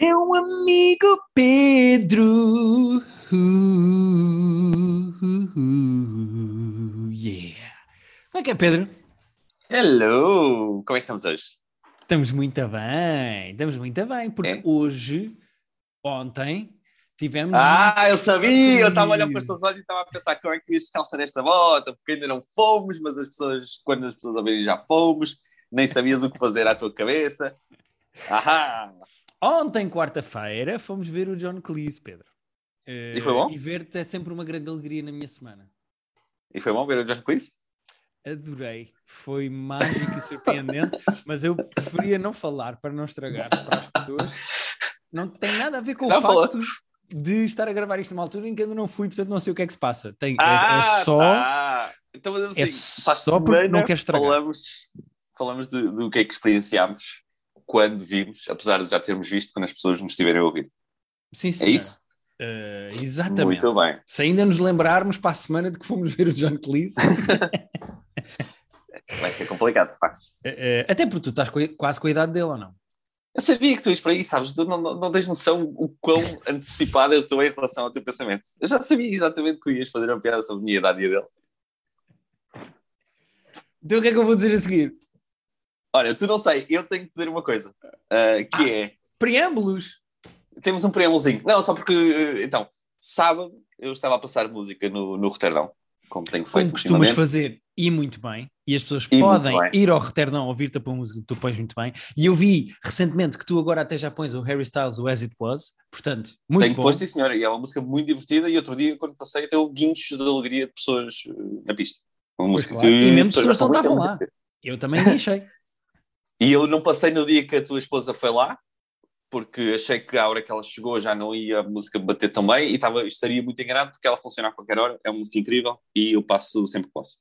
Meu amigo Pedro. Uh, uh, uh, yeah. Como é que é, Pedro? Hello! Como é que estamos hoje? Estamos muito bem, estamos muito bem, porque É? hoje, ontem, tivemos. Ah, eu sabia! Eu estava a olhar para os teus olhos e estava a pensar como é que tu ias calçar nesta bota, porque ainda não fomos, mas as pessoas, quando as pessoas ouvirem já fomos, nem sabias o que fazer à tua cabeça. Ahá! Ontem, quarta-feira, fomos ver o John Cleese, Pedro. Eh, E foi bom? E ver-te é sempre uma grande alegria na minha semana. E foi bom ver o John Cleese? Adorei, foi mágico e surpreendente, mas eu preferia não falar para não estragar para as pessoas. Não tem nada a ver com o falou. facto de estar a gravar isto numa altura em que ainda não fui, portanto não sei o que é que se passa. Tem, é- Ah, é, só. tá. Então, é assim, a só porque não quer estragar. Falamos, falamos de- do que é que experienciámos quando vimos, apesar de já termos visto quando as pessoas nos estiverem a ouvir. Sim, É senhora. isso? Eh, exatamente. Muito bem. Se ainda nos lembrarmos para a semana de que fomos ver o John Cleese, Vai ser complicado, de facto. eh, até porque tu estás quase com a idade dele ou não? Eu sabia que tu ias para aí, sabes? Tu não, não, não tens noção o quão antecipado eu estou em relação ao teu pensamento. Eu já sabia exatamente que ias fazer uma piada sobre a minha idade e a dele. Então o que é que eu vou dizer a seguir? Olha, tu não sei, eu tenho que dizer uma coisa, ah, que é, Preâmbulos! temos um preâmbulozinho. Não, só porque, eh, então, sábado eu estava a passar música no, no Roterdão, como tenho feito como costumas fazer e muito bem, e as pessoas E podem ir ao Roterdão ouvir-te a pôr música que tu pões muito bem. E eu vi recentemente que tu agora até já pões o Harry Styles, o As It Was, portanto, muito Tenho bom. posto, sim, senhora, e é uma música muito divertida. E outro dia, quando passei, até houve guinchos de alegria de pessoas eh, na pista. Uma Pois música claro. que E mesmo as pessoas não estavam lá. Eu também deixei. E eu não passei no dia que a tua esposa foi lá, porque achei que a hora que ela chegou já não ia a música bater tão bem e estava, estaria muito enganado porque ela funciona a qualquer hora, é uma música incrível e eu passo sempre que posso.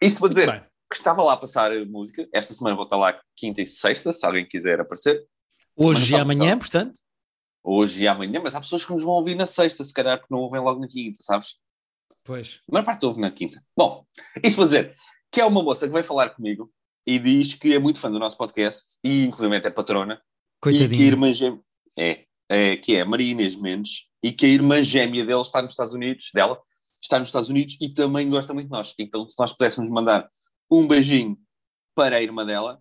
Isto para dizer bem. que estava lá a passar música, esta semana vou estar lá quinta e sexta, se alguém quiser aparecer, Hoje e amanhã, portanto, hoje e amanhã, mas há pessoas que nos vão ouvir na sexta, se calhar porque não ouvem logo na quinta, sabes? pois. A maior parte ouve na quinta. Bom, isto para dizer que é uma moça que vem falar comigo e diz que é muito fã do nosso podcast e inclusive é patrona e que a irmã gêmea é, é, que é Maria Inês Mendes e que a irmã gêmea dele está nos Estados Unidos, dela, está nos Estados Unidos e também gosta muito de nós. Então, se nós pudéssemos mandar um beijinho para a irmã dela,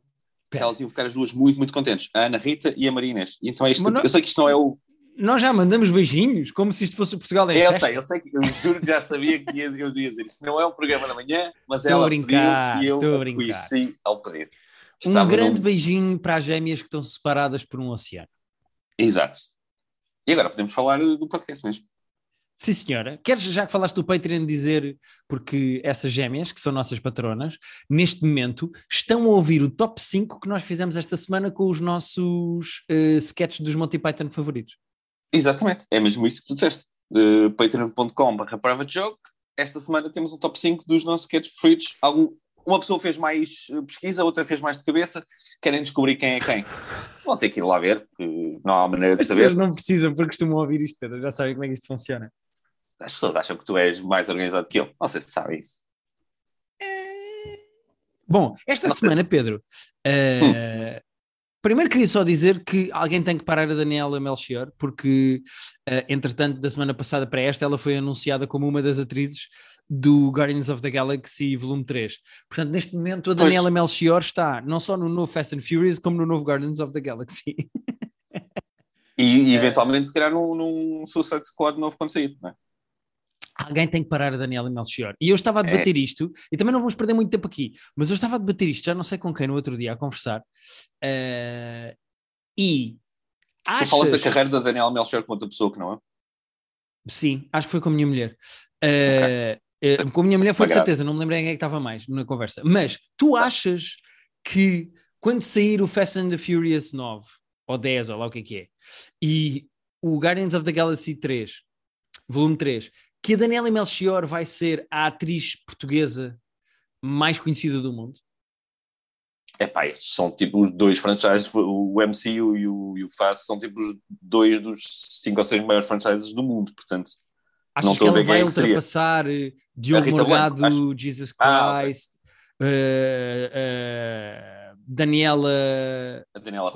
Pera. elas iam ficar as duas muito, muito contentes. A Ana Rita e a Maria Inês. Então é isto. Não- Eu sei que isto não é o. Nós já mandamos beijinhos, como se isto fosse o Portugal em É, eu festa. sei, eu sei que eu juro que já sabia que ia, eu ia dizer isto. Não é um programa da manhã, mas Estou a ela brincar, pediu e eu brincar. conheci ao pedir. Um grande num- beijinho para as gêmeas que estão separadas por um oceano. Exato. E agora podemos falar do podcast mesmo. Sim, senhora. Queres, já que falaste do Patreon, dizer, porque essas gêmeas, que são nossas patronas, neste momento estão a ouvir o top 5 que nós fizemos esta semana com os nossos eh, sketches dos Monty Python favoritos. Exatamente, é mesmo isso que tu disseste. De patreon.com.br private joke. Esta semana temos um top 5 dos nossos sketches preferidos. Algum, uma pessoa fez mais eh, pesquisa, outra fez mais de cabeça. Querem descobrir quem é quem. Vão ter que ir lá ver, porque não há maneira de As saber. não precisam, porque costumam ouvir isto, Pedro. Já sabem como é que isto funciona. As pessoas acham que tu és mais organizado que eu. Não sei se sabem isso. Bom, esta Não sei semana, Pedro, eh, primeiro queria só dizer que alguém tem que parar a Daniela Melchior, porque, eh, entretanto, da semana passada para esta, ela foi anunciada como uma das atrizes do Guardians of the Galaxy Volume 3. Portanto, neste momento, a Pois. Daniela Melchior está não só no novo Fast and Furious, como no novo Guardians of the Galaxy. E, e eventualmente, se calhar, num, num Suicide Squad novo quando sair. Não é? Alguém tem que parar a Daniela Melchior. E eu estava a É. debater isto, e também não vamos perder muito tempo aqui, mas eu estava a debater isto, já não sei com quem no outro dia, a conversar. eh, e Tu achas... falas da carreira da Daniela Melchior com outra pessoa que não é? Sim, acho que foi com a minha mulher. Eh, eh, com a minha mulher foi de certeza, não me lembro em quem é que estava mais na conversa. Mas tu achas que quando sair o Fast and the Furious 9, ou 10, ou lá o que é que é, e o Guardians of the Galaxy 3, volume 3, que a Daniela Melchior vai ser a atriz portuguesa mais conhecida do mundo? É pá, esses são tipo os dois franchises, o MCU e o, e o Fast são tipo os dois dos cinco ou seis maiores franchises do mundo, portanto, Achas Não que a ver vai é seria. ultrapassar eh, Diogo Morgado, Jesus Ah, ok. Christ, eh, eh, Daniela a Daniela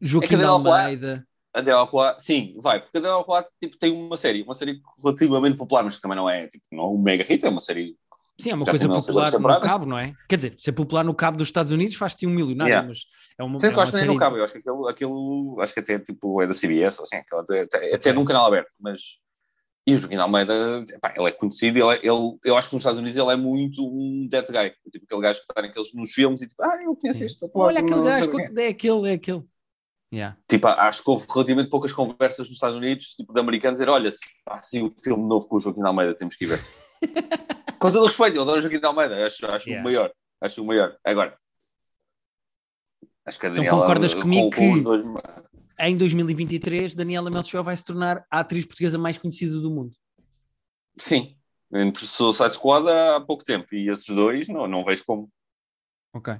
Joaquim É Daniela Almeida. A Daniela Roy, sim, vai, porque a Daniela Roy tipo, tem uma série, uma série relativamente popular, mas que também não é, tipo, não é um mega hit, é uma série. Sim, é uma coisa popular no cabo, não é? Quer dizer, ser popular no cabo dos Estados Unidos faz-te um milionário, Yeah. mas é uma, Sendo é que eu acho que nem no cabo, eu acho que aquilo, aquilo acho que até tipo é da CBS, ou assim, até, até, até Ok. num canal aberto, mas. E o Joaquim Almeida, epá, ele é conhecido, ele, é- ele, eu acho que nos Estados Unidos ele é muito um dead guy, tipo aquele gajo que está naqueles, nos filmes e tipo, ah, eu conheço Sim. este. Olha aquele gajo, é aquele, é aquele. Yeah. Tipo, acho que houve relativamente poucas conversas nos Estados Unidos, tipo, de americanos dizer, olha, se assim o filme novo com o Joaquim de Almeida, temos que ir ver. com todo o respeito, eu adoro o Joaquim de Almeida, acho, acho Yeah. o maior, acho o maior. Agora, acho que a Então Daniela... concordas com- comigo com os que- dois- Em 2023, Daniela Melchior vai se tornar a atriz portuguesa mais conhecida do mundo. Sim, entre Suicide Squad há pouco tempo e esses dois, não, não vejo como. Ok.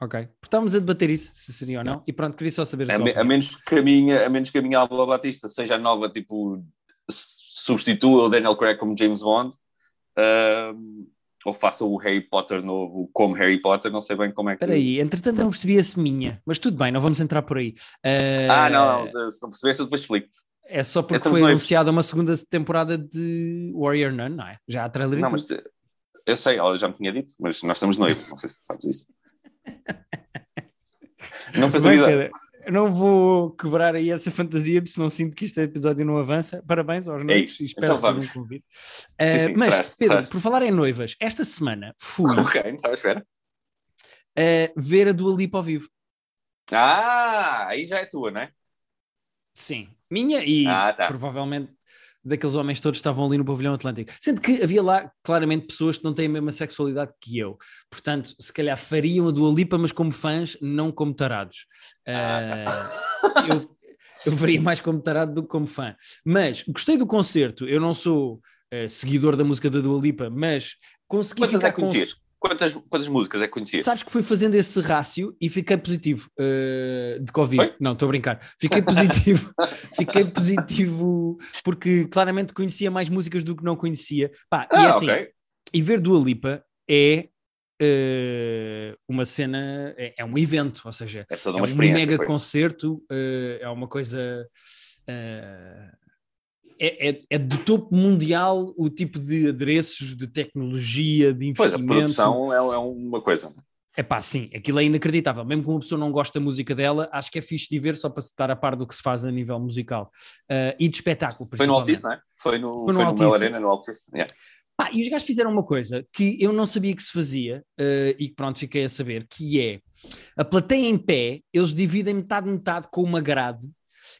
Ok. Estávamos a debater isso, se seria ou não. E pronto, queria só saber. a me- a menos que a minha, a menos que a minha Alba Batista seja a nova, tipo, substitua o Daniel Craig como James Bond, ou faça o Harry Potter novo como Harry Potter, não sei bem como é que... Espera aí, entretanto não percebi a seminha, mas tudo bem, não vamos entrar por aí. Ah, Eh, não, não, se não percebeste, eu depois explico-te. É só porque Estamos foi anunciada uma segunda temporada de Warrior Nun, não é? Já há trailer Não, mas te- eu sei, ela já me tinha dito, mas nós estamos noivos, não sei se sabes isso. Não faz ideia. Pedro, eu não vou quebrar aí essa fantasia, porque senão sinto que este episódio não avança. Parabéns aos noivos isso. e espero Então vamos. um convite. Eh, sim, mas, traz, Pedro, traz. por falar em noivas, esta semana fui Ok, não estava à espera. eh, ver a Dua Lipa ao vivo. Ah, aí já é tua, não é? Sim, minha e Ah, tá. provavelmente daqueles homens todos que estavam ali no pavilhão Atlântico. Sendo que havia lá claramente pessoas que não têm a mesma sexualidade que eu. Portanto, se calhar fariam a Dua Lipa, mas como fãs, não como tarados. Ah, Eh, eu, eu faria mais como tarado do que como fã. Mas gostei do concerto. Eu não sou eh, seguidor da música da Dua Lipa, mas consegui Quantas ficar é com... conhecia? Quantas, quantas músicas é que conhecia? Sabes que fui fazendo esse rácio e fiquei positivo eh, de Covid. Não, estou a brincar. Fiquei positivo, fiquei positivo porque claramente conhecia mais músicas do que não conhecia. Pá, e Ah, assim, ok. e ver Dua Lipa é eh, uma cena, é, é um evento, ou seja, É é um mega pois. concerto, eh, é uma coisa. eh, é, é, é de topo mundial o tipo de adereços, de tecnologia, de Pois, a investimento. produção é, é uma coisa. É pá, sim, aquilo é inacreditável. Mesmo que uma pessoa não goste da música dela, acho que é fixe de ver só para se estar a par do que se faz a nível musical. Uh, e de espetáculo, Foi no. Altice, não é? Foi no, Foi no foi no. Arena, no Altice. Yeah. Pá, e os gajos fizeram uma coisa que eu não sabia que se fazia uh, e que pronto, fiquei a saber, que é a plateia em pé, eles dividem metade metade com uma grade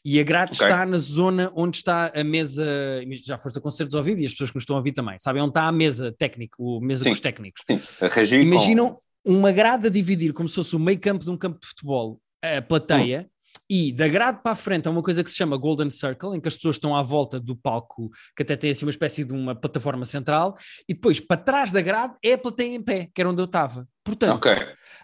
e a grade Ok. está na zona onde está a mesa, já foste a concertos ao vivo e as pessoas que nos estão a ouvir também, sabem onde está a mesa técnica, o mesa Sim. com os técnicos. Sim, a reagir com- Imaginam uma grade a dividir como se fosse o meio campo de um campo de futebol, a plateia, e da grade para a frente há uma coisa que se chama Golden Circle, em que as pessoas estão à volta do palco, que até tem assim uma espécie de uma plataforma central, e depois para trás da grade é a plateia em pé, que era onde eu estava. Portanto, Ok.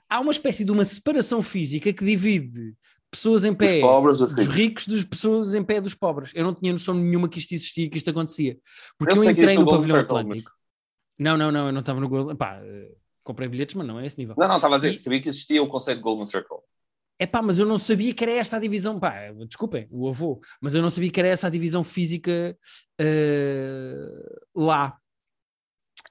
há uma espécie de uma separação física que divide pessoas em pé pobres, dos dos ricos. das pessoas em pé dos pobres. Eu não tinha noção nenhuma que isto existia, que isto acontecia. Porque Eu eu, entrei no pavilhão Circle, Atlântico. Não, não, não, eu não estava no Golden. Pá, eh, comprei bilhetes, mas não é esse nível. Não, não, estava a dizer, E- sabia que existia o conceito de Golden Circle. É pá, mas eu não sabia que era esta a divisão. Pá, desculpem, o avô, mas eu não sabia que era essa a divisão física eh, lá.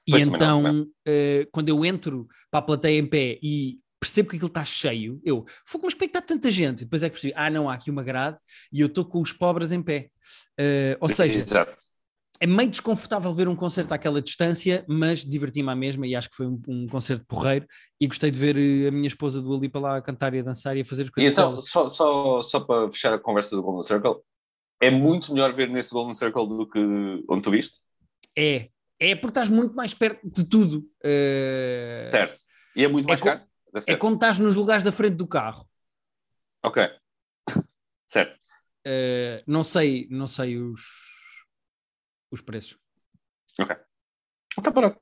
E Pois, não, então, eh, quando eu entro para a plateia em pé e percebo que aquilo está cheio, eu, fogo, mas como é que está tanta gente? E depois é que percebi, ah, não, há aqui uma grade e eu estou com os pobres em pé. Eh, ou seja, Exato. é meio desconfortável ver um concerto àquela distância, mas diverti-me à mesma e acho que foi um, um concerto porreiro e gostei de ver eh, a minha esposa do Ali para lá a cantar e a dançar e a fazer as E coisas então, dela. só, só, só para fechar a conversa do Golden Circle, é muito melhor ver nesse Golden Circle do que onde tu viste? É, é porque estás muito mais perto de tudo. Eh, Certo. E é muito É mais co- caro? Deve é ser. como estás nos lugares da frente do carro. Ok. Certo. Eh, não sei, não sei os, os preços. Está parado.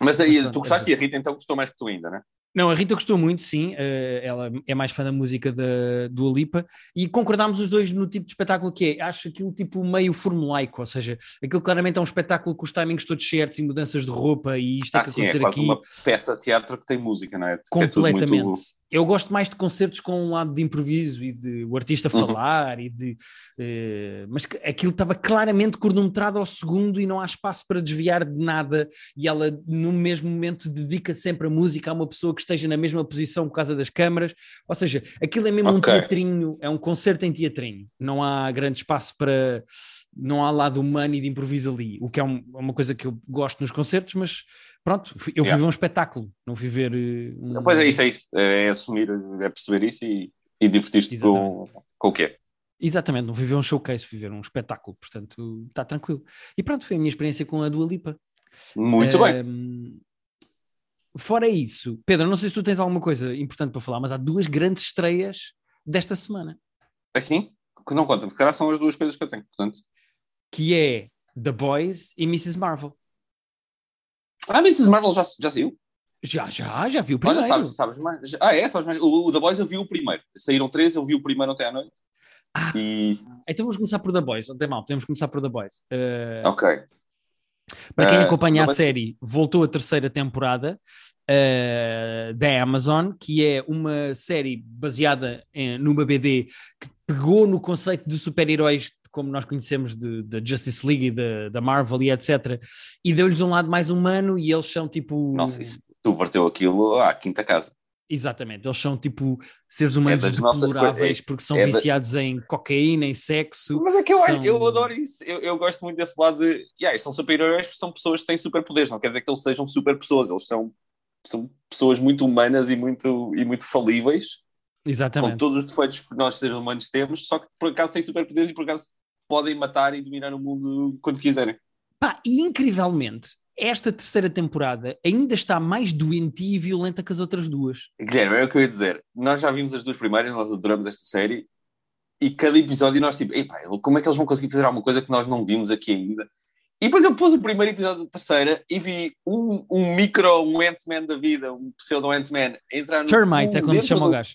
Mas aí, tu é gostaste e a Rita então gostou mais que tu ainda, né? Não, a Rita gostou muito, sim. eh, ela é mais fã da música da, do Alipa e concordámos os dois no tipo de espetáculo que é. Acho aquilo tipo meio formulaico, ou seja, aquilo claramente é um espetáculo com os timings todos certos e mudanças de roupa e isto é Ah, que sim, é acontecer quase aqui uma peça de teatro que tem música, não é? Que é tudo completamente. muito- eu gosto mais de concertos com um lado de improviso e de o artista Uhum. falar e de. eh, mas que aquilo estava claramente cronometrado ao segundo e não há espaço para desviar de nada. E ela, no mesmo momento, dedica sempre a música a uma pessoa que esteja na mesma posição por causa das câmaras. Ou seja, aquilo é mesmo Ok. um teatrinho, é um concerto em teatrinho. Não há grande espaço para. Não há lado humano e de improviso ali, o que é um- é uma coisa que eu gosto nos concertos, mas pronto, eu fui Yeah. ver um espetáculo, não fui ver. eh, um- Pois é isso, é isso. É assumir, é perceber isso e, e divertir-te com, com o que é. Exatamente, não fui ver um showcase, fui ver um espetáculo, portanto está tranquilo. E pronto, foi a minha experiência com a Dua Lipa. Muito bem. Fora isso, Pedro, não sei se tu tens alguma coisa importante para falar, mas há duas grandes estreias desta semana, Assim, que não conta, se calhar são as duas coisas que eu tenho. Portanto, que é The Boys e Mrs. Marvel. Ah, Mrs. Marvel já, já saiu? Já, já, já vi o primeiro. Olha, sabes, sabes mais. Ah, é, sabes mais. O, o The Boys eu vi o primeiro. Saíram três, eu vi o primeiro ontem à noite. Ah. E. Então vamos começar por The Boys, não tem mal, podemos começar por The Boys. Uh, Ok. Para quem Ah, acompanha a série, voltou a terceira temporada uh, da Amazon, que é uma série baseada em, numa BD que pegou no conceito de super-heróis como nós conhecemos da Justice League e da- da Marvel e etc. E deu-lhes um lado mais humano e eles são tipo. Nossa, isso, tu verteu aquilo à quinta casa. Exatamente, eles são tipo seres humanos das nossas deploráveis porque são é da- viciados em cocaína, em sexo. Mas é que eu, São- eu adoro isso. Eu, eu gosto muito desse lado de. Yeah, são super-heróis porque são pessoas que têm superpoderes. Não quer dizer que eles sejam super pessoas. Eles são, são pessoas muito humanas e muito, e muito falíveis, com Exatamente. todos os defeitos que nós seres humanos temos, só que por acaso têm superpoderes e por acaso podem matar e dominar o mundo quando quiserem. Pá, e incrivelmente, esta terceira temporada ainda está mais doentia e violenta que as outras duas. Guilherme, é o que eu ia dizer. Nós já vimos as duas primeiras, nós adoramos esta série. E cada episódio nós tipo, Epá, como é que eles vão conseguir fazer alguma coisa que nós não vimos aqui ainda? E depois eu pus o primeiro episódio da terceira e vi um, um micro, um Ant-Man da vida, um pseudo Ant-Man, entrar no Termite é quando se chama o do- gajo.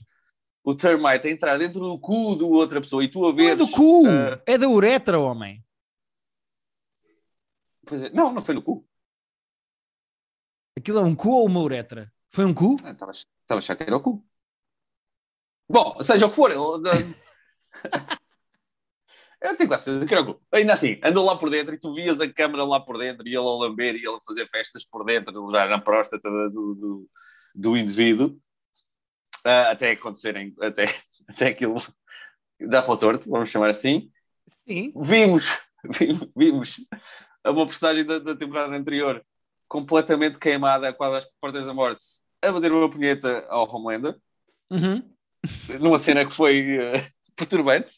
O Termite a entrar dentro do cu de outra pessoa e tu a Não ver. é do cu, ah, é da uretra, homem. não, não foi no cu. Aquilo é um cu ou uma uretra? Foi um cu? Ah, Estava estava a achar que era o cu. Bom, seja o que for, ele. Eu tenho quase certeza que era o cu. Ainda assim, andou lá por dentro e tu vias a câmara lá por dentro e ele a lamber e ele a fazer festas por dentro, já na próstata do, do, do indivíduo, Ah, até acontecerem, até, até aquilo dá para o torto, vamos chamar assim. Sim. Vimos, vimos, uma personagem da, da temporada anterior completamente queimada, quase às portas da morte, a bater uma punheta ao Homelander, Uhum. numa cena que foi eh, perturbante.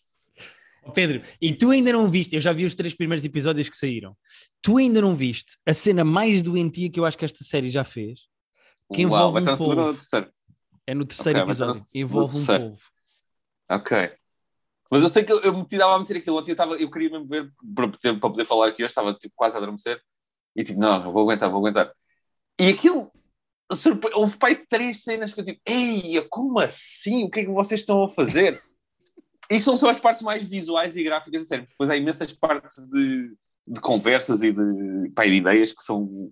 Pedro, e tu ainda não viste, eu já vi os três primeiros episódios que saíram. Tu ainda não viste a cena mais doentia que eu acho que esta série já fez? Que Uau, envolve vai um estar É no terceiro Ok, vai estar episódio. no- Envolve no um polvo. Ok. Mas eu sei que eu, eu me tirava a meter aquilo ontem, eu, eu queria mesmo ver para poder, para poder falar aqui hoje, estava tipo, quase a adormecer e tipo, não, eu vou aguentar, vou aguentar. E aquilo, surpre... houve pai três cenas que eu tipo, ei, como assim? O que é que vocês estão a fazer? e são só as partes mais visuais e gráficas da série, depois há imensas partes de, de conversas e de, pá, de ideias que são.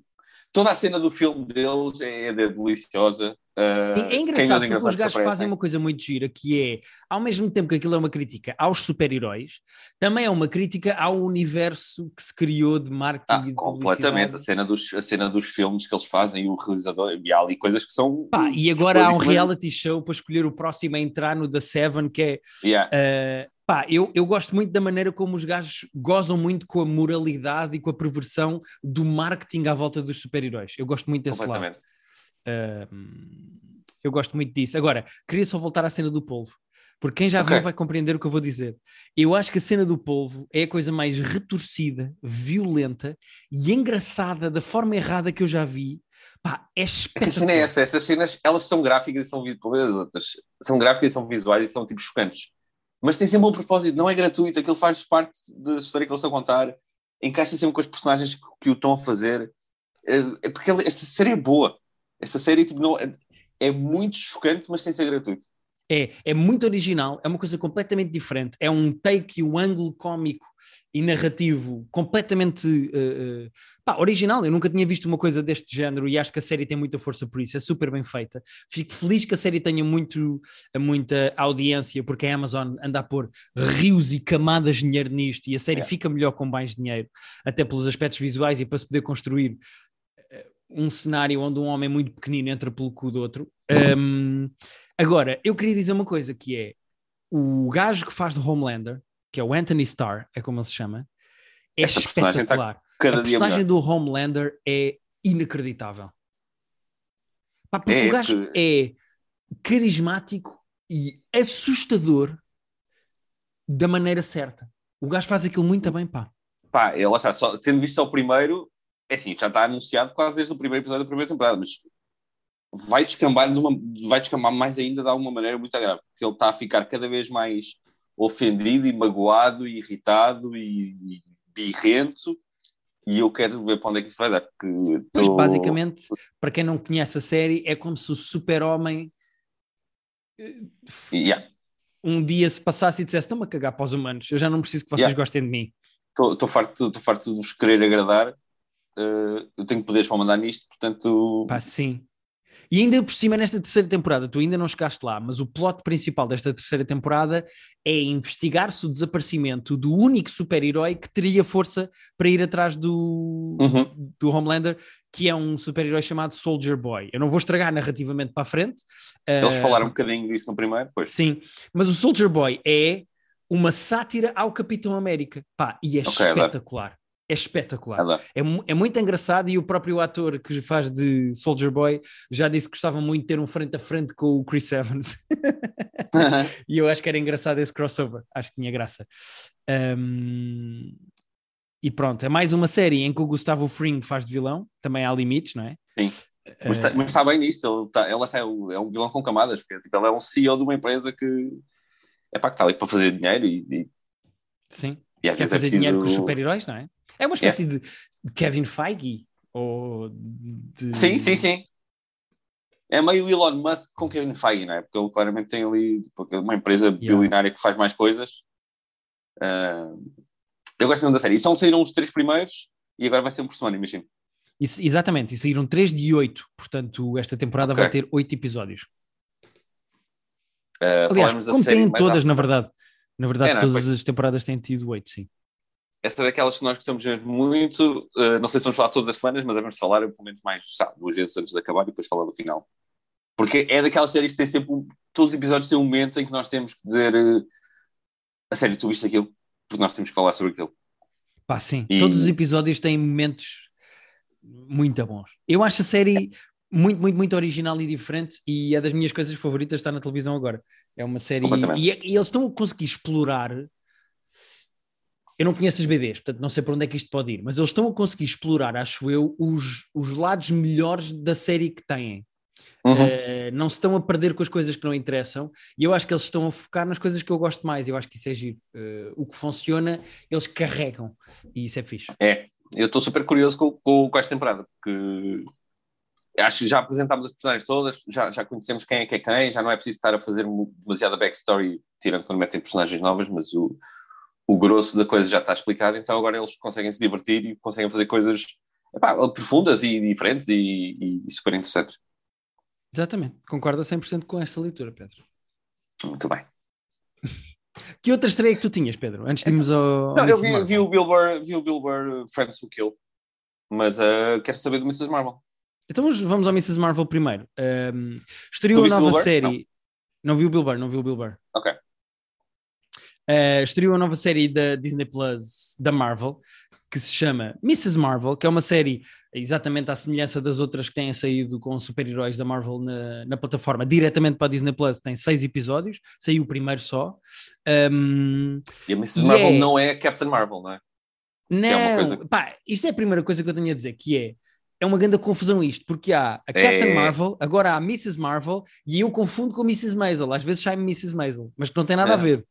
Toda a cena do filme deles é, é deliciosa. Uh, É, é engraçado porque os gajos fazem uma coisa muito gira que é, ao mesmo tempo que aquilo é uma crítica aos super-heróis, também é uma crítica ao universo que se criou de marketing Ah, e completamente. A cena, dos, a cena dos filmes que eles fazem, o realizador, e há ali coisas que são. Pá, e agora há um reality show para escolher o próximo a entrar no The Seven, que é Yeah. Uh, pá, eu, eu gosto muito da maneira como os gajos gozam muito com a moralidade e com a perversão do marketing à volta dos super-heróis. Eu gosto muito desse lado. Uh, eu gosto muito disso. Agora, queria só voltar à cena do polvo. Porque quem já Ok. viu vai compreender o que eu vou dizer. Eu acho que a cena do polvo é a coisa mais retorcida, violenta e engraçada da forma errada que eu já vi. Pá, é É que a cena é essa, essas cenas, elas são gráficas e são são gráficas e são visuais e são tipo chocantes. Mas tem sempre um propósito, não é gratuito, aquilo faz parte da história que eles estão a contar, encaixa sempre com os personagens que, o estão a fazer. É, é porque esta série é boa. Esta série tipo, não, é, é muito chocante, mas sem ser gratuito. É, é muito original, é uma coisa completamente diferente. É um take e um ângulo cómico e narrativo completamente uh, uh, pá, original. Eu nunca tinha visto uma coisa deste género e acho que a série tem muita força por isso. É super bem feita. Fico feliz que a série tenha muito, muita audiência, porque a Amazon anda a pôr rios e camadas de dinheiro nisto e a série é. fica melhor com mais dinheiro, até pelos aspectos visuais e para se poder construir eh, um cenário onde um homem muito pequenino entra pelo cu do outro. Um, Agora, eu queria dizer uma coisa que é o gajo que faz de Homelander, que é o Anthony Starr, é como ele se chama, é Essa tá espetacular. Tá cada a personagem do Homelander é inacreditável. Pá, porque é, o gajo que... é carismático e assustador da maneira certa. O gajo faz aquilo muito bem, pá. Pá, ele, só, só, tendo visto só o primeiro, é assim, já está anunciado quase desde o primeiro episódio da primeira temporada, mas vai descambar, de uma, vai descambar mais ainda de alguma maneira muito grave, porque ele está a ficar cada vez mais ofendido e magoado e irritado e, e birrento e eu quero ver para onde é que isto vai dar. Porque tô... Mas basicamente, para quem não conhece a série, é como se o super-homem eh, yeah. um dia se passasse e dissesse: Estão-me a cagar para os humanos, eu já não preciso que vocês yeah. gostem de mim. Estou farto, farto de vos querer agradar. Uh, eu tenho poderes para mandar nisto, portanto. Pá, sim. E ainda por cima, nesta terceira temporada, tu ainda não chegaste lá, mas o plot principal desta terceira temporada é investigar-se o desaparecimento do único super-herói que teria força para ir atrás do, uhum. do Homelander, que é um super-herói chamado Soldier Boy. Eu não vou estragar narrativamente para a frente. Eles uh, falaram um bocadinho disso no primeiro, pois. Sim, mas o Soldier Boy é uma sátira ao Capitão América. Pá, e é okay, espetacular é espetacular. É, é, muito engraçado e o próprio ator que faz de Soldier Boy já disse que gostava muito de ter um frente a frente com o Chris Evans. e eu acho que era engraçado esse crossover. Acho que tinha graça. Um, e pronto, é mais uma série em que o Gustavo Fring faz de vilão. Também há limites, não é? Sim. Mas está, mas está bem nisto, ele, está, é, um, é um vilão com camadas, porque tipo, ele é um CEO de uma empresa que é para que está ali para fazer dinheiro e, e... Sim, e quer é fazer é preciso... dinheiro com os super-heróis, não é? É uma espécie de Kevin Feige ou de... Sim, sim, sim. É meio Elon Musk com Kevin Feige, não é? Porque ele claramente tem ali tipo, uma empresa yeah. bilionária que faz mais coisas. Uh, eu gosto muito da série. E são saíram os três primeiros e agora vai ser um por semana, imagino. Isso, exatamente, e saíram três de oito. Portanto, esta temporada okay. vai ter oito episódios. Uh, Aliás, como têm todas, na verdade. Na verdade, é, não, todas as temporadas têm tido oito, sim essa é daquelas que nós gostamos muito. Uh, não sei se vamos falar todas as semanas, mas vamos falar pelo menos mais, sabe, duas vezes antes de acabar e depois falar do final. Porque é daquelas séries que tem sempre. Todos os episódios têm um momento em que nós temos que dizer. Uh, a sério, tu viste aquilo? Porque nós temos que falar sobre aquilo. Pá, sim. E... Todos os episódios têm momentos muito bons. Eu acho a série muito, muito, muito original e diferente e é das minhas coisas favoritas estar na televisão agora. É uma série. E, é, e eles estão a conseguir explorar eu não conheço as BDs, portanto não sei para onde é que isto pode ir, mas eles estão a conseguir explorar, acho eu, os, os lados melhores da série que têm. Uhum. Uh, não se estão a perder com as coisas que não interessam e eu acho que eles estão a focar nas coisas que eu gosto mais. Eu acho que isso é giro. Uh, o que funciona, eles carregam e isso é fixe. É, eu estou super curioso com, com, com, esta temporada porque acho que já apresentámos as personagens todas, já, já conhecemos quem é que é quem, já não é preciso estar a fazer demasiada backstory, tirando quando metem personagens novas, mas o, o grosso da coisa já está explicado, então agora eles conseguem se divertir e conseguem fazer coisas epá, profundas e diferentes e, e, super interessantes. Exatamente, concordo a 100% com esta leitura, Pedro. Muito bem. que outra estreia que tu tinhas, Pedro? Antes de irmos ao. Não, eu vi, vi, o Billboard, vi o Billboard Friends Who Kill, mas uh, quero saber do Mrs. Marvel. Então vamos, vamos ao Mrs. Marvel primeiro. Um, estreou a nova série. Não. não vi o Billboard, não vi o Billboard. Ok. Uh, estreou a nova série da Disney Plus da Marvel que se chama Mrs. Marvel, que é uma série exatamente à semelhança das outras que têm saído com super-heróis da Marvel na, na, plataforma, diretamente para a Disney Plus, tem seis episódios, saiu o primeiro só. Um, e a Mrs. Marvel é... não é Captain Marvel, não é? Não, é coisa... pá, isto é a primeira coisa que eu tenho a dizer, que é é uma grande confusão isto, porque há a Captain é... Marvel, agora há a Mrs. Marvel, e eu confundo com a Mrs. Maisel, às vezes sai Mrs. Maisel, mas que não tem nada é. a ver.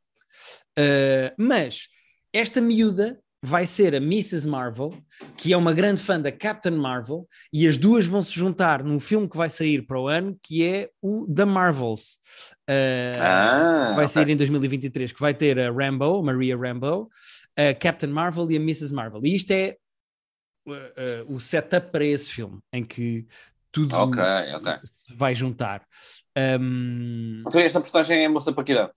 Uh, mas esta miúda vai ser a Mrs. Marvel, que é uma grande fã da Captain Marvel, e as duas vão se juntar num filme que vai sair para o ano, que é o The Marvels. Uh, Ah, vai ok. sair em 2023, que vai ter a Rambo, Maria Rambo, a Captain Marvel e a Mrs. Marvel. E isto é uh, uh, o setup para esse filme, em que tudo Ok, ok. se vai juntar. Um, Então esta personagem é moça para que idade?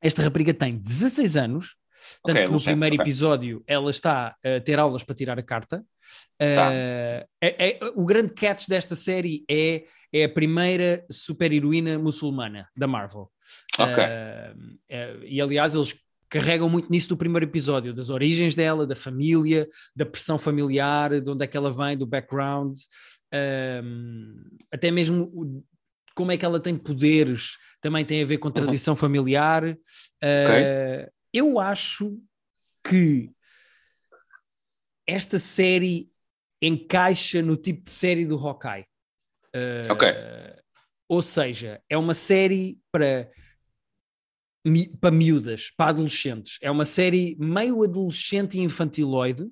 Esta rapariga tem 16 anos, tanto Ok, que no primeiro ok. episódio ela está a ter aulas para tirar a carta. Tá. Uh, é- é- o grande catch desta série é, é a primeira super-heroína muçulmana da Marvel. Ok. Uh, é- e aliás, eles carregam muito nisso do primeiro episódio, das origens dela, da família, da pressão familiar, de onde é que ela vem, do background, um, até mesmo como é que ela tem poderes, também tem a ver com tradição familiar. Uh, Eu acho que esta série encaixa no tipo de série do Hawkeye. Uh, Ok. Ou seja, é uma série para, para miúdas, para adolescentes. É uma série meio adolescente e infantiloide.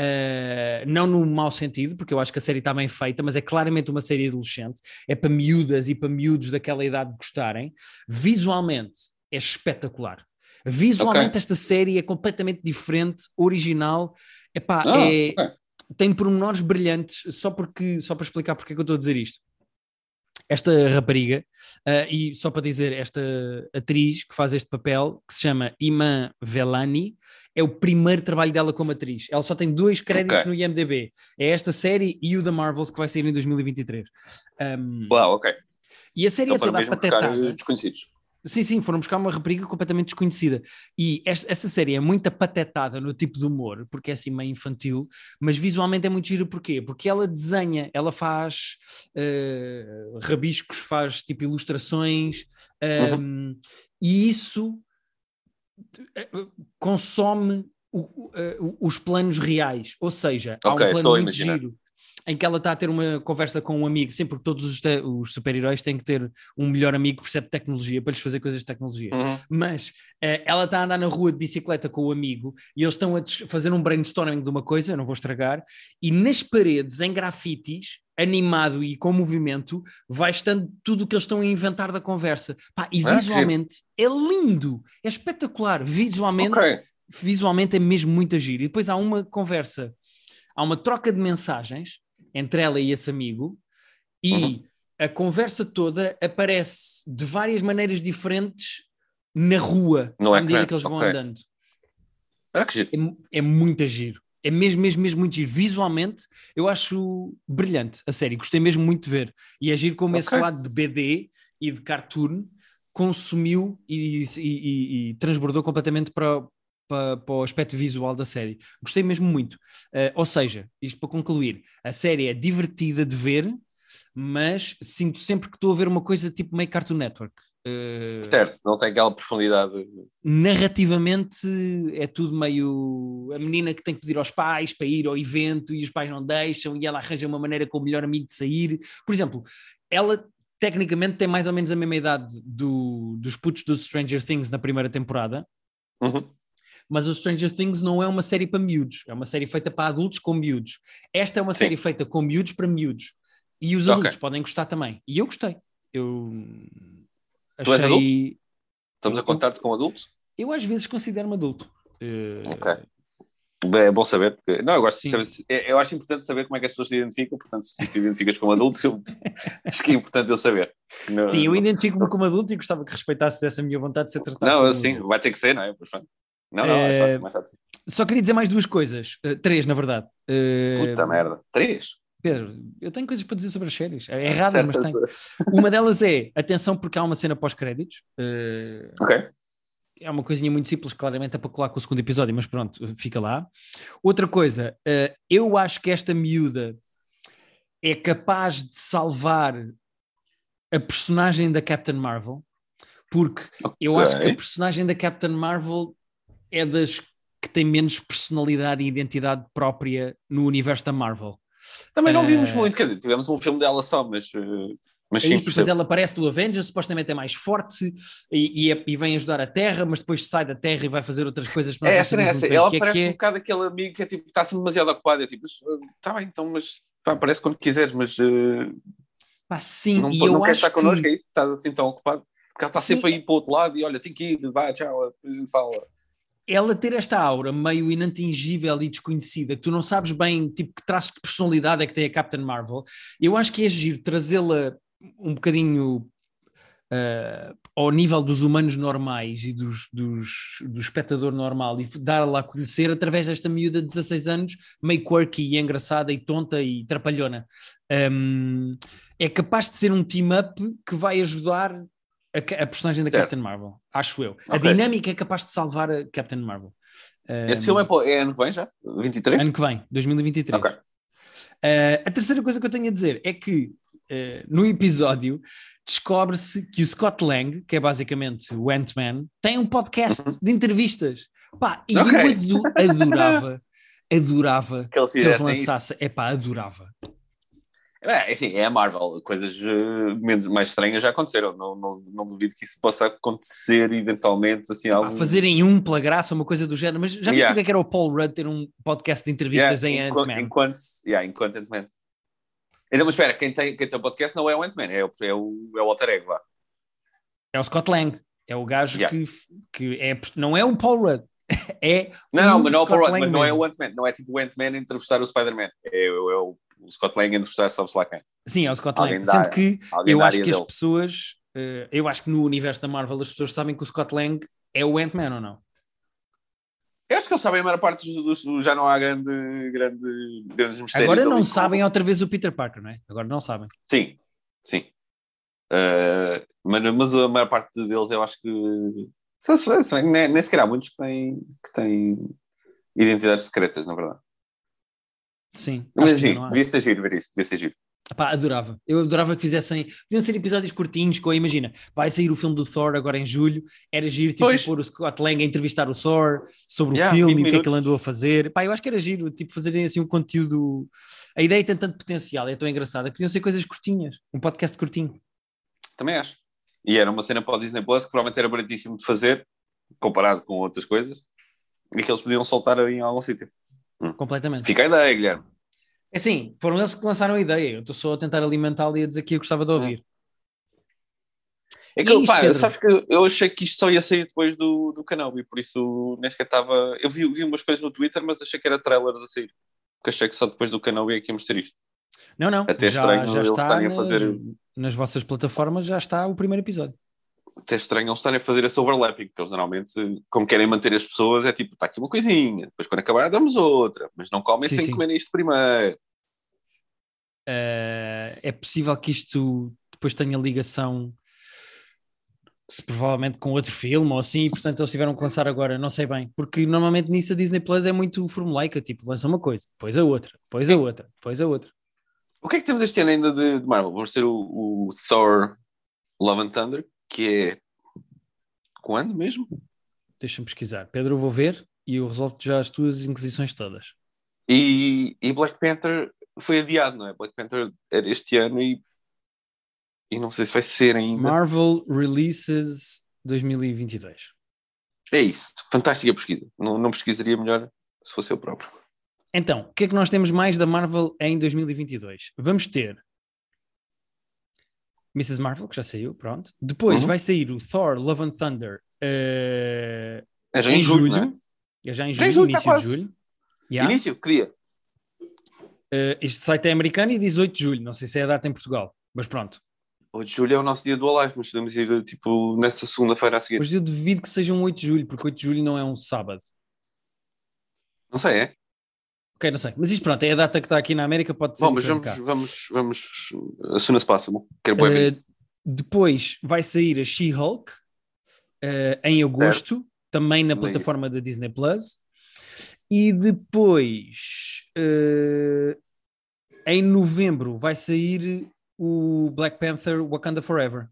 Uh, não no mau sentido, porque eu acho que a série está bem feita, mas é claramente uma série adolescente. É para miúdas e para miúdos daquela idade gostarem. Visualmente é espetacular. Visualmente Ok. esta série é completamente diferente, original. Epá, Ah, é, ok. tem pormenores brilhantes, só, porque, só para explicar porque é que eu estou a dizer isto. Esta rapariga, ah, e só para dizer, esta atriz que faz este papel, que se chama Iman Velani, é o primeiro trabalho dela como atriz. Ela só tem dois créditos Ok. no IMDB. É esta série e o The Marvels, que vai sair em 2023. Um, Uau, ok. e a série Então é toda apatetada. eh, desconhecidos. Sim, sim, foram buscar uma rapariga completamente desconhecida. E esta, esta série é muito apatetada no tipo de humor, porque é assim meio infantil, mas visualmente é muito giro porquê? Porque ela desenha, ela faz eh, rabiscos, faz tipo ilustrações, ehm, e isso consome o- o- eh, os planos reais. Ou seja, há Ok, um plano muito giro em que ela está a ter uma conversa com um amigo, sempre porque todos os, os super-heróis têm que ter um melhor amigo que percebe tecnologia para lhes fazer coisas de tecnologia. Uhum. Mas eh, ela está a andar na rua de bicicleta com o amigo e eles estão a fazer um brainstorming de uma coisa, eu não vou estragar, e nas paredes, em grafites, animado e com movimento, vai estando tudo o que eles estão a inventar da conversa. Pá, e Ah, que visualmente é lindo, é espetacular. Visualmente, Ok. visualmente é mesmo muito giro. E depois há uma conversa, há uma troca de mensagens entre ela e esse amigo, e Uhum. a conversa toda aparece de várias maneiras diferentes na rua, No à medida que eles vão ok. andando. Ah, que giro. É, é muito giro. É mesmo, mesmo, mesmo muito giro. Visualmente, eu acho brilhante, a série. Gostei mesmo muito de ver. E é giro como esse Ok. lado de BD e de cartoon consumiu e, e- e- e transbordou completamente para, para, para o aspecto visual da série. Gostei mesmo muito. Eh, ou seja, isto para concluir, a série é divertida de ver, mas sinto sempre que estou a ver uma coisa tipo meio Cartoon Network. Eh, Certo, não tem aquela profundidade. narrativamente é tudo meio a menina que tem que pedir aos pais para ir ao evento e os pais não deixam e ela arranja uma maneira com o melhor amigo de sair. Por exemplo, ela tecnicamente tem mais ou menos a mesma idade do, dos putos do Stranger Things na primeira temporada, Uhum. Mas o Stranger Things não é uma série para miúdos, é uma série feita para adultos com miúdos. Esta é uma Sim. série feita com miúdos para miúdos. E os adultos podem gostar também. E eu gostei. Eu Tu és achei. Estamos a contar-te com adultos? Eu às vezes considero-me adulto. Eh, Ok. Bem, É bom saber. Porque... Não, eu gosto Sim. de saber. é- Eu acho importante saber como é que as pessoas se identificam. Portanto, se tu te identificas como adulto, eu... acho que é importante eu saber. Não, Sim, eu identifico-me como adulto e gostava que respeitasse essa minha vontade de ser tratado. Não, como assim, adulto. vai ter que ser, não é? Pois, pronto. Não, não, é Eh, mais fácil. Só queria dizer mais duas coisas. Eh, três, na verdade. Eh, Puta merda. Três? Pedro, eu tenho coisas para dizer sobre as séries. É Certo, mas certo. tenho. Uma delas é, atenção, porque há uma cena pós-créditos. Eh, Ok. é uma coisinha muito simples, claramente é para colar com o segundo episódio, mas pronto, fica lá. Outra coisa, eh, eu acho que esta miúda é capaz de salvar a personagem da Captain Marvel, porque eu acho que a personagem da Captain Marvel é das que tem menos personalidade e identidade própria no universo da Marvel. Também não vimos Eh, muito, quer dizer, tivemos um filme dela só, mas. eh, Mas É sim, isso, percebo. ela aparece do Avengers, supostamente é mais forte e, e, é- e vem ajudar a Terra, mas depois sai da Terra e vai fazer outras coisas É, essa é essa. Ela é parece é. um bocado aquele amigo que é tipo, está sempre demasiado ocupado. É tipo, está bem, então, mas pá, aparece quando quiseres, mas eh, Pá, sim, não, e não eu queres estar connosco, que... é isso? Estás assim tão ocupado. Porque ela está Sim. sempre aí para o outro lado e olha, tem que ir, vai, tchau, a gente fala. Ela ter esta aura meio inatingível e desconhecida, que tu não sabes bem tipo que traço de personalidade é que tem a Captain Marvel, eu acho que é giro trazê-la um bocadinho ah, ao nível dos humanos normais e dos, dos, do espectador normal e dar-la a conhecer através desta miúda de 16 anos, meio quirky e engraçada e tonta e trapalhona. Um, é capaz de ser um team-up que vai ajudar a, a personagem da Certo. Captain Marvel, acho eu. A Ok. dinâmica é capaz de salvar a Captain Marvel. Esse Um, filme é, é ano que vem já? 23? ano que vem, 2023. Ok. Uh, a terceira coisa que eu tenho a dizer é que uh, no episódio descobre-se que o Scott Lang, que é basicamente o Ant-Man, tem um podcast Uhum. de entrevistas. Pá, e Ok. eu adorava, adorava Que eles que eles lançassem. É pá, adorava. É, assim, é a Marvel. Coisas eh, menos, mais estranhas já aconteceram. Não, não, não duvido que isso possa acontecer eventualmente. Assim, algo... fazerem um pela graça, uma coisa do género. Mas já viste Yeah. o que é que era o Paul Rudd ter um podcast de entrevistas Yeah, em Ant-Man? enquanto, yeah, enquanto Ant-Man. Então, mas espera, quem tem, quem tem o podcast não é o Ant-Man, é o, é o, é o alter ego, vá. É o Scott Lang. É o gajo Yeah. que, que é, não é o Paul Rudd. É Não, não, mas não, é Paul Rudd, mas não é o Ant-Man, não é tipo o Ant-Man entrevistar o Spider-Man. É, é o, o Scott Lang entrevistar sabe-se lá quem. Sim, é o Scott Alguém Lang. Sendo que eu acho que as dele. pessoas, eh, eu acho que no universo da Marvel as pessoas sabem que o Scott Lang é o Ant-Man ou não? Eu acho que eles sabem a maior parte dos, já não há grande, grande, grandes mistérios. Agora não sabem outra vez o Peter Parker, não é? Agora não sabem. Sim, sim. Uh, mas, mas a maior parte deles eu acho que nem, nem sequer há muitos que têm, que têm identidades secretas, na verdade. Sim. Mas que giro, devia ser giro ver isso, devia ser giro. Pá, adorava. Eu adorava que fizessem. Podiam ser episódios curtinhos, com imagina, vai sair o filme do Thor agora em julho. Era giro, tipo, Pois. pôr o Scott Lang a entrevistar o Thor sobre Yeah, o filme 20 e o que é que ele andou a fazer. Pá, eu acho que era giro, tipo, fazerem assim um conteúdo. A ideia tem tanto potencial, é tão engraçada. Podiam ser coisas curtinhas, um podcast curtinho. Também acho. E era uma cena para o Disney Plus que provavelmente era baratíssimo de fazer, comparado com outras coisas, e que eles podiam soltar em algum sítio. Completamente. Fica a ideia, Guilherme. É assim, foram eles que lançaram a ideia. Eu estou só a tentar alimentá-la e a dizer que eu gostava de ouvir. É que, isto, pá, Pedro? sabes que eu achei que isto só ia sair depois do, do canal e por isso nem sequer estava. Eu vi, vi umas coisas no Twitter, mas achei que era trailers a sair. Porque achei que só depois do canal ia aqui mostrar isto. Não, não. Até já, estranho já está nas, fazer- nas vossas plataformas, já está o primeiro episódio. Até estranho eles estarem a fazer esse overlapping, porque eles normalmente, como querem manter as pessoas, é tipo, está aqui uma coisinha, depois quando acabar damos outra, mas não comem Sim, sem sim. comer isto primeiro. Eh, é possível que isto depois tenha ligação se provavelmente com outro filme ou assim, e portanto eles tiveram que lançar agora, não sei bem, porque normalmente nisso a Disney Plus é muito formulaica, tipo, lança uma coisa, depois a outra, depois a outra, depois a outra. O que é que temos este ano ainda de, de Marvel? Vamos ter o, o Thor Love and Thunder, que é quando mesmo? Deixa-me pesquisar. Pedro, eu vou ver e eu resolvo já as tuas inquisições todas. E, e Black Panther foi adiado, não é? Black Panther era este ano e, e não sei se vai ser ainda. Marvel Releases 2022. É isso, fantástica pesquisa. Não, não pesquisaria melhor se fosse eu próprio. Então, o que é que nós temos mais da Marvel em 2022? Vamos ter Mrs. Marvel, que já saiu, pronto. Depois Uhum. vai sair o Thor Love and Thunder eh, É já em em julho, julho. é? É já em Já julho, julho, tá início de julho. Yeah. Início, que dia? Eh, este site é americano e 18 de julho. Não sei se é a data em Portugal, mas pronto. 8 de julho é o nosso dia do Alive, mas podemos ir tipo nessa segunda-feira a seguir. Mas eu duvido que seja um 8 de julho, porque 8 de julho não é um sábado. Não sei, é? Ok, não sei. Mas isto pronto, é a data que está aqui na América, pode ser Bom, mas vamos, cá. vamos, vamos, as soon as possible. Quero ver isso. Depois vai sair a She-Hulk eh, em agosto, também na Também plataforma da Disney Plus. E depois, eh, em novembro, vai sair o Black Panther Wakanda Forever.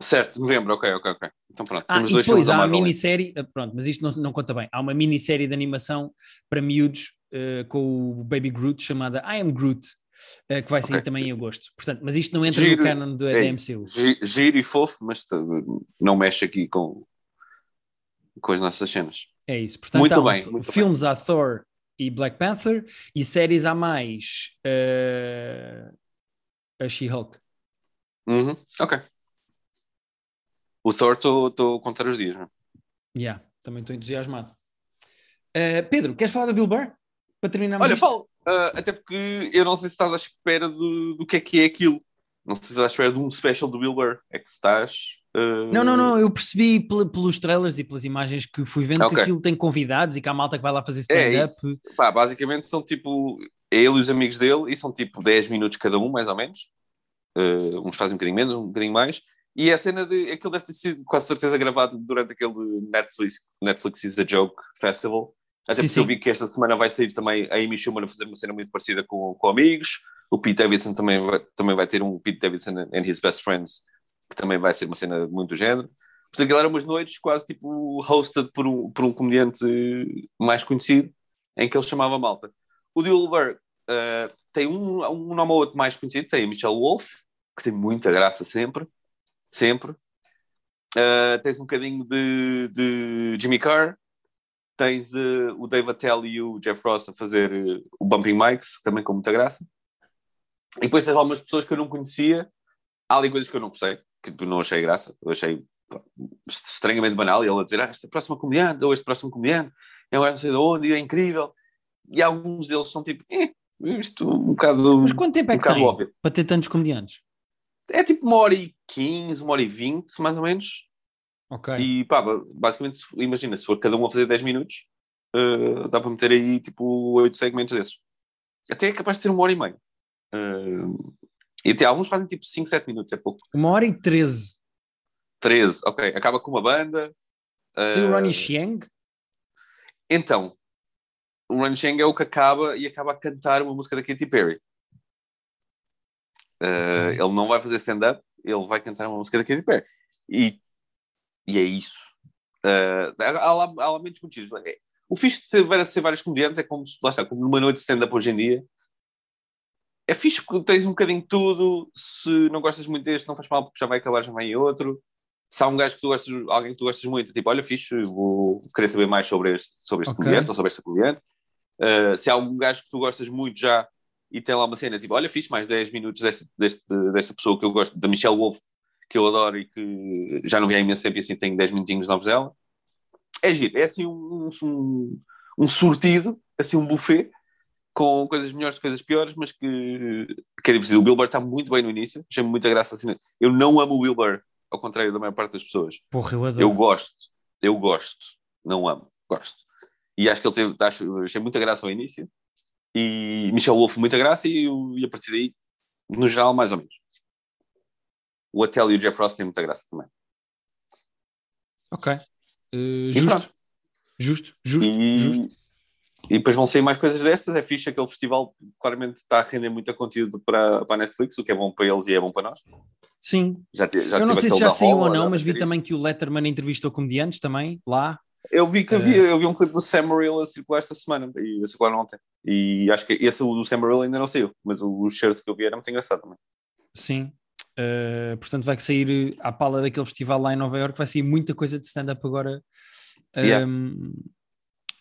Certo, novembro, ok, ok, ok. Então pronto, Ah, temos e dois depois há a Marvel. minissérie, pronto, mas isto não, não conta bem. Há uma minissérie de animação para miúdos eh, com o Baby Groot chamada I Am Groot. uh, que vai sair Ok. também em agosto. Portanto, mas isto não entra Giro, no canon do, é da. MCU. Gi- Giro e fofo, mas não mexe aqui com, com as nossas cenas. É isso. Portanto, Muito bem, muito filmes a Thor e Black Panther e séries a mais uh, a She-Hulk. Uhum, Ok. O Thor estou a contar os dias. não é? Yeah, também estou entusiasmado. Uh, Pedro, queres falar do Bill Burr? Para terminarmos Olha, isto? falo. ah, até porque eu não sei se estás à espera do, do que é que é aquilo. Não sei se estás à espera de um special do Bill Burr. É que estás. ah, Não, não, não, eu percebi pel- pelos trailers e pelas imagens que fui vendo que Ok. aquilo tem convidados e que há malta que vai lá fazer É stand-up. isso. Pá, basicamente são tipo. é Ele e os amigos dele, e são tipo 10 minutos cada um, mais ou menos. Ah, uns fazem um bocadinho menos, um bocadinho mais. E é a cena de. Aquilo deve ter sido quase certeza gravado durante aquele Netflix, Netflix is a Joke Festival. Até Sim, porque eu sim. vi que esta semana vai sair também a Amy Schumer a fazer uma cena muito parecida com, com amigos. O Pete Davidson também vai, também vai ter um Pete Davidson and His Best Friends, que também vai ser uma cena muito do género. Portanto, aquilo eram umas noites quase tipo hosted por um, por um comediante mais conhecido, em que ele chamava malta. O Dilbert uh, tem um, um nome ou outro mais conhecido, tem a Michelle Wolf, que tem muita graça sempre, sempre. Uh, tens um bocadinho de, de Jimmy Carr, tens uh, o Dave Attell e o Jeff Ross a fazer uh, o Bumping Mics, também com muita graça. E depois tens algumas pessoas que eu não conhecia. Há ali coisas que eu não gostei, que não achei graça. Eu achei pá, estranhamente banal. E ele a dizer, ah, esta próxima comediante, ou este próximo comediante, é um não sei de onde, é incrível. E alguns deles são tipo, eh, isto um bocado, Mas quanto tempo é um que tem óbvio. para ter tantos comediantes? É tipo uma hora e quinze, uma hora e vinte, mais ou menos. Ok. E pá, basicamente, imagina, se for cada um a fazer 10 minutos, eh, dá para meter aí tipo 8 segmentos desses. Até é capaz de ser uma hora e meia. Eh, e até alguns fazem tipo 5, 7 minutos, é pouco. Uma hora e treze. 13, ok. Acaba com uma banda. Tem o eh, Ronnie Chieng. Então, o Ron Cheng é o que acaba e acaba a cantar uma música da Katy Perry. Eh, Ok. Ele não vai fazer stand-up, ele vai cantar uma música da Katy Perry. E, e é isso. Eh, há, lá, há lá muitos motivos. É- O fixe de ser, ser vários comediantes é como, lá está, como numa noite de stand-up hoje em dia. É fixe porque tens um bocadinho de tudo. Se não gostas muito deste, não faz mal porque já vai acabar, já vai em outro. Se há um gajo que tu gostas, alguém que tu gostas muito, tipo, olha, fixe, vou querer saber mais sobre este, sobre este Ok. comediante ou sobre esta comediante. Uh, se há um gajo que tu gostas muito já e tem lá uma cena, tipo, olha, fixe, mais 10 minutos deste, deste, desta pessoa que eu gosto, da Michelle Wolf, que eu adoro e que já não vi há imenso tempo e assim tenho 10 minutinhos novos dela. É giro, é assim um, um, um sortido, assim um buffet, com coisas melhores, coisas piores, mas que, que é divertido. O Bill Burr está muito bem no início, achei-me muita graça assim. Eu não amo o Bill Burr, ao contrário da maior parte das pessoas. Porra, eu adoro. Eu gosto, eu gosto, não amo, gosto. E acho que ele teve, acho, achei muita graça ao início. E Michel Wolf, muita graça, e, eu- e a partir daí, no geral, mais ou menos. O Attell e o Jeff Ross têm muita graça também. Ok. Uh, justo. Justo, justo, E, justo. e depois vão sair mais coisas destas. É fixe, aquele festival claramente está a render muito conteúdo para, para a Netflix, o que é bom para eles e é bom para nós. Sim. Já, já eu não sei se já saiu ou não, mas vi também que o Letterman entrevistou comediantes também, lá. Eu vi que havia, eu vi um clipe do Sam a circular esta semana e a circular ontem. E acho que esse do Sam Morril ainda não saiu, mas o shirt que eu vi era muito engraçado também. Sim. Uh, portanto, vai sair à pala daquele festival lá em Nova York, vai sair muita coisa de stand-up agora um, Yeah.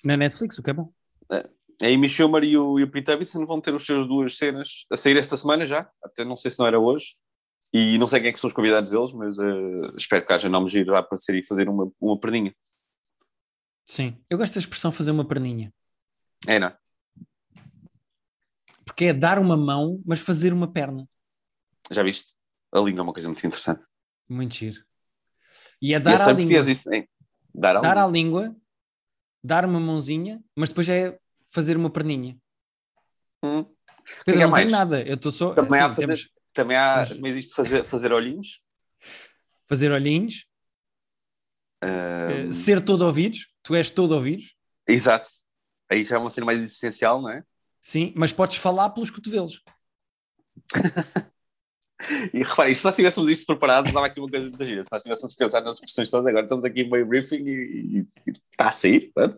na Netflix, o que é bom. A Amy Schumer e o, e o Pete Davidson vão ter as suas duas cenas a sair esta semana já, até não sei se não era hoje. E não sei quem é que são os convidados deles, mas eh, espero que haja nomes giros a aparecer e fazer uma, uma perninha. Sim. Eu gosto da expressão fazer uma perninha, É, não? é? porque é dar uma mão, mas fazer uma perna. Já viste? A língua é uma coisa muito interessante. Muito giro. E é e dar é à língua. isso, hein? Dar à dar língua. à língua, dar uma mãozinha, mas depois é fazer uma perninha. Hum. Pedro, é não mais? tenho nada, eu estou só. Também há assim, fazer- temos Também há, também existe fazer, fazer olhinhos. fazer olhinhos, Ah, eh, ser todo ouvidos, tu és todo ouvidos, Exato. Aí já é uma cena mais existencial, não é? sim, mas podes falar pelos cotovelos. E repara, se nós tivéssemos isto preparado, dava aqui uma coisa de gira. Se nós tivéssemos pensado nas expressões todas, agora estamos aqui meio briefing e está a sair. Pronto.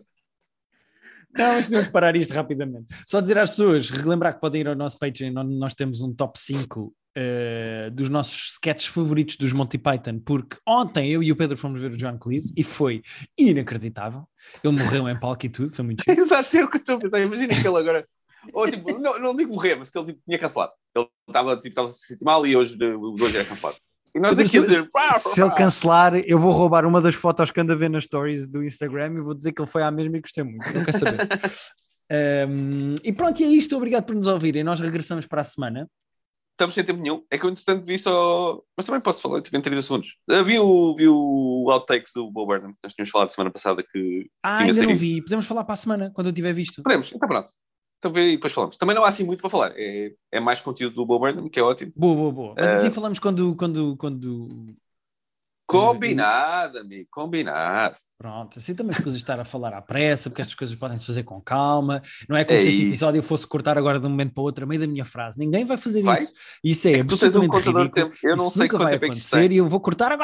Não, mas podemos parar isto rapidamente. Só dizer às pessoas, relembrar que podem ir ao nosso Patreon, onde nós temos um top 5 uh, dos nossos sketches favoritos dos Monty Python, porque ontem eu e o Pedro fomos ver o John Cleese e foi inacreditável. Ele morreu em palco e tudo, foi muito. Exato, é o que eu estou a pensar. Imagina que ele agora. Ou tipo, não, não digo morrer, mas que ele tipo, tinha cancelado. Ele estava tipo, estava a se sentir mal e hoje o hoje era cancelado. E nós aqui a se- dizer. pá, pá, Se ele cancelar, eu vou roubar uma das fotos que anda a ver nas stories do Instagram e vou dizer que ele foi à mesma e gostei muito. Não quero saber. Um, e pronto, e é isto. Obrigado por nos ouvirem. Nós regressamos para a semana. Estamos sem tempo nenhum. É que eu, entretanto, vi só. Mas também posso falar, tipo, em 30 segundos. Ah, Vi o, vi o outtakes do Bo Burnham, que nós tínhamos falado semana passada que Ah, ainda não vi. Podemos falar para a semana, quando eu tiver visto. Podemos, então pronto. E depois falamos. Também não há assim muito para falar. É, é mais conteúdo do Bo Burnham, que é ótimo. Boa, boa, boa. Mas assim falamos quando, quando, quando. Combinado, amigo, combinado. Pronto, assim também as coisas estar a falar à pressa, porque estas coisas podem se fazer com calma. Não é como É se este isso. episódio eu fosse cortar agora de um momento para o outro a meio da minha frase. Ninguém vai fazer Vai? isso. Isso é, É um absolutamente de ridículo. Eu não Isso sei nunca quanto vai tempo é que acontecer e eu vou cortar agora.